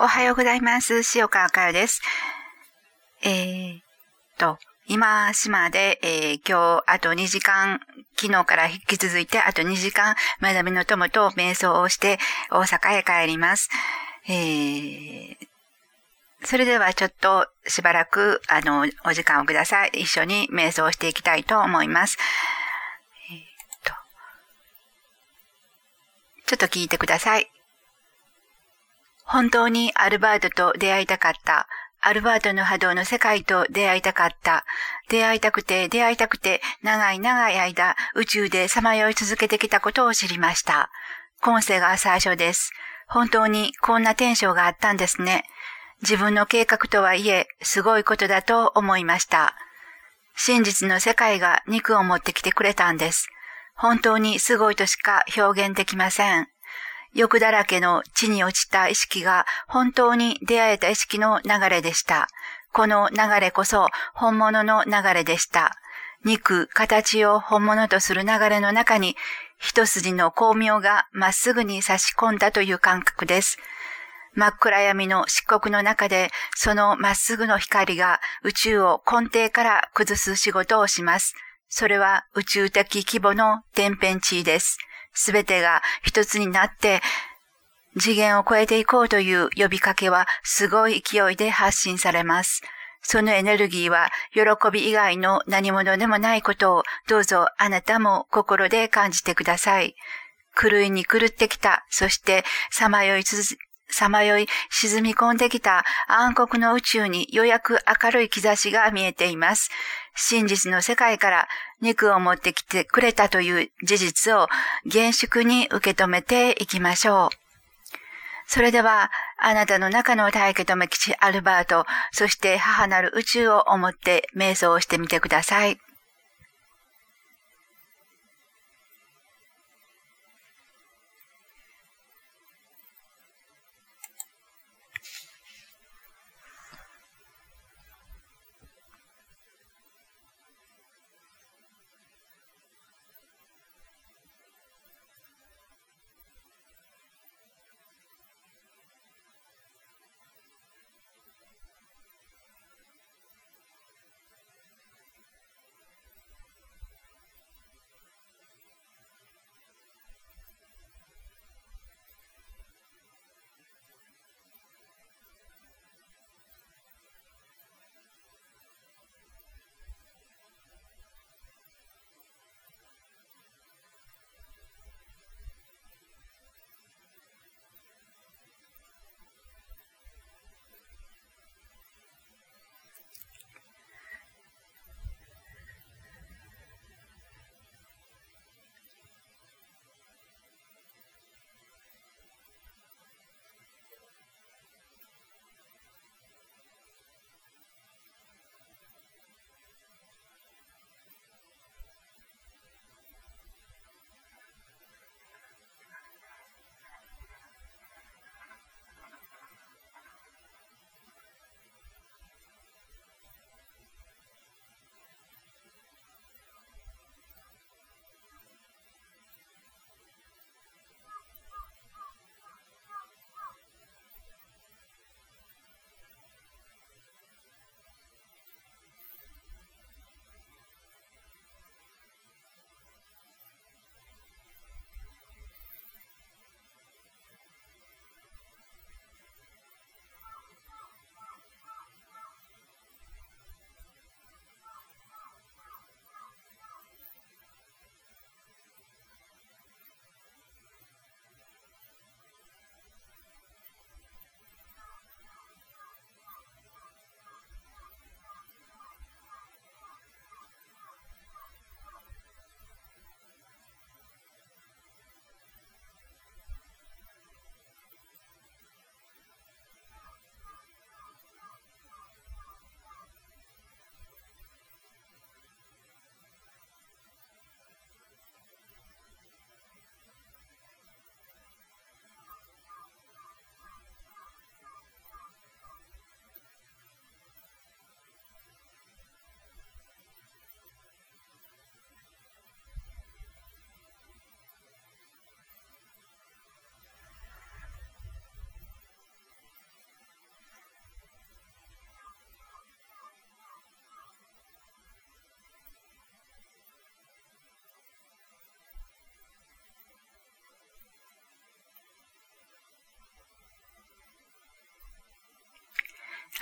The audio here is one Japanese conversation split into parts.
おはようございます。塩川佳代です。えー、と、今、島で、えー、今日、あと2時間、昨日から引き続いて、あと2時間、学びの友と瞑想をして、大阪へ帰ります。えー、それではちょっとしばらく、あの、お時間をください。一緒に瞑想していきたいと思います。えー、とちょっと聞いてください。本当にアルバートと出会いたかった。アルバートの波動の世界と出会いたかった。出会いたくて出会いたくて長い長い間宇宙でさまよい続けてきたことを知りました。今世が最初です。本当にこんなテンションがあったんですね。自分の計画とはいえ、すごいことだと思いました。真実の世界が肉を持ってきてくれたんです。本当にすごいとしか表現できません。欲だらけの地に落ちた意識が本当に出会えた意識の流れでした。この流れこそ本物の流れでした。肉、形を本物とする流れの中に一筋の光明がまっすぐに差し込んだという感覚です。真っ暗闇の漆黒の中で、そのまっすぐの光が宇宙を根底から崩す仕事をします。それは宇宙的規模の天変地異です。すべてが一つになって次元を超えていこうという呼びかけはすごい勢いで発信されます。そのエネルギーは喜び以外の何者でもないことをどうぞあなたも心で感じてください。狂いに狂ってきた、そしてさまよいさまよい沈み込んできた暗黒の宇宙にようやく明るい兆しが見えています。真実の世界から肉を持ってきてくれたという事実を厳粛に受け止めていきましょう。それでは、あなたの中の大家留吉アルバート、そして母なる宇宙を思って瞑想をしてみてください。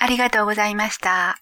ありがとうございました。